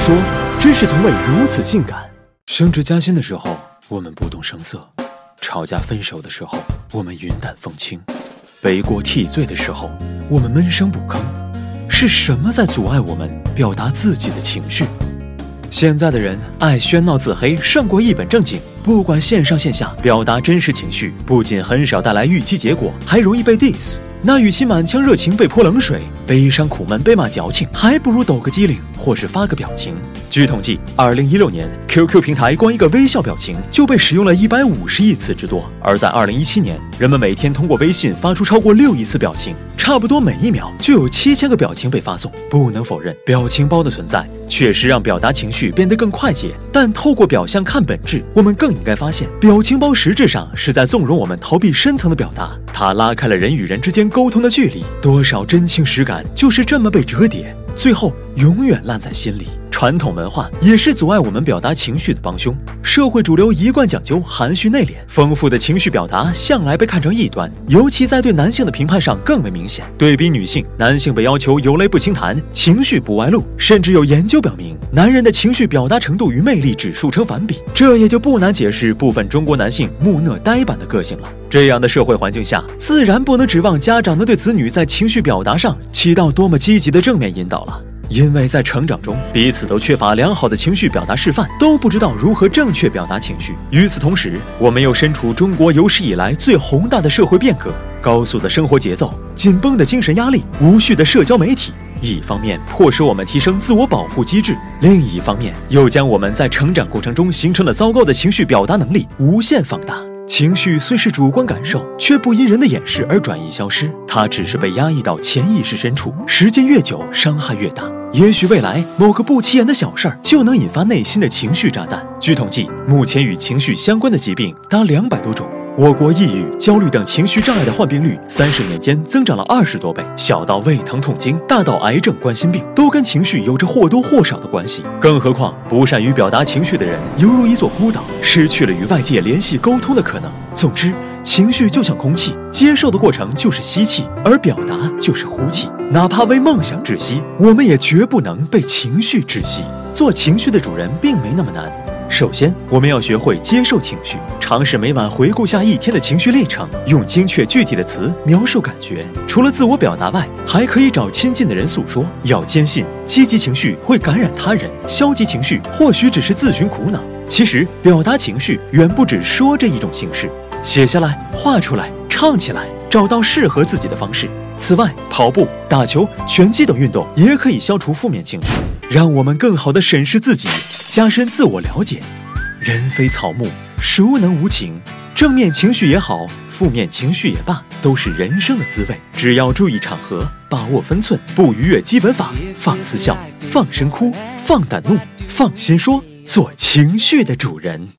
说，真是从未如此性感。升职加薪的时候，我们不动声色；吵架分手的时候，我们云淡风轻；背锅替罪的时候，我们闷声不吭。是什么在阻碍我们表达自己的情绪？现在的人爱喧闹自黑，胜过一本正经。不管线上线下，表达真实情绪，不仅很少带来预期结果，还容易被 diss。那与其满腔热情被泼冷水，悲伤苦闷被骂矫情，还不如抖个机灵或是发个表情。据统计，二零一六年 QQ 平台光一个微笑表情就被使用了一百五十亿次之多，而在二零一七年，人们每天通过微信发出超过六亿次表情，差不多每一秒就有七千个表情被发送。不能否认，表情包的存在确实让表达情绪变得更快捷，但透过表象看本质，我们更应该发现，表情包实质上是在纵容我们逃避深层的表达，它拉开了人与人之间。沟通的距离，多少真情实感就是这么被折叠，最后永远烂在心里。传统文化也是阻碍我们表达情绪的帮凶。社会主流一贯讲究含蓄内敛，丰富的情绪表达向来被看成异端，尤其在对男性的评判上更为明显。对比女性，男性被要求有泪不轻弹，情绪不外露，甚至有研究表明，男人的情绪表达程度与魅力指数成反比。这也就不难解释部分中国男性木讷呆板的个性了。这样的社会环境下，自然不能指望家长能对子女在情绪表达上起到多么积极的正面引导了。因为在成长中，彼此都缺乏良好的情绪表达示范，都不知道如何正确表达情绪。与此同时，我们又身处中国有史以来最宏大的社会变革，高速的生活节奏，紧绷的精神压力，无序的社交媒体，一方面迫使我们提升自我保护机制，另一方面又将我们在成长过程中形成的糟糕的情绪表达能力无限放大。情绪虽是主观感受，却不因人的掩饰而转移消失，它只是被压抑到潜意识深处，时间越久，伤害越大。也许未来某个不起眼的小事儿就能引发内心的情绪炸弹。据统计，目前与情绪相关的疾病达两百多种。我国抑郁、焦虑等情绪障碍的患病率，三十年间增长了二十多倍。小到胃疼痛经，大到癌症、冠心病，都跟情绪有着或多或少的关系。更何况，不善于表达情绪的人，犹如一座孤岛，失去了与外界联系沟通的可能。总之，情绪就像空气，接受的过程就是吸气，而表达就是呼气。哪怕为梦想窒息，我们也绝不能被情绪窒息。做情绪的主人，并没那么难。首先，我们要学会接受情绪，尝试每晚回顾下一天的情绪历程，用精确具体的词描述感觉。除了自我表达外，还可以找亲近的人诉说。要坚信，积极情绪会感染他人，消极情绪或许只是自寻苦恼。其实，表达情绪远不止说这一种形式，写下来、画出来、唱起来，找到适合自己的方式。此外，跑步、打球、拳击等运动也可以消除负面情绪，让我们更好地审视自己，加深自我了解。人非草木，孰能无情？正面情绪也好，负面情绪也罢，都是人生的滋味。只要注意场合，把握分寸，不逾越基本法，放肆笑，放声哭，放胆怒，放心说，做情绪的主人。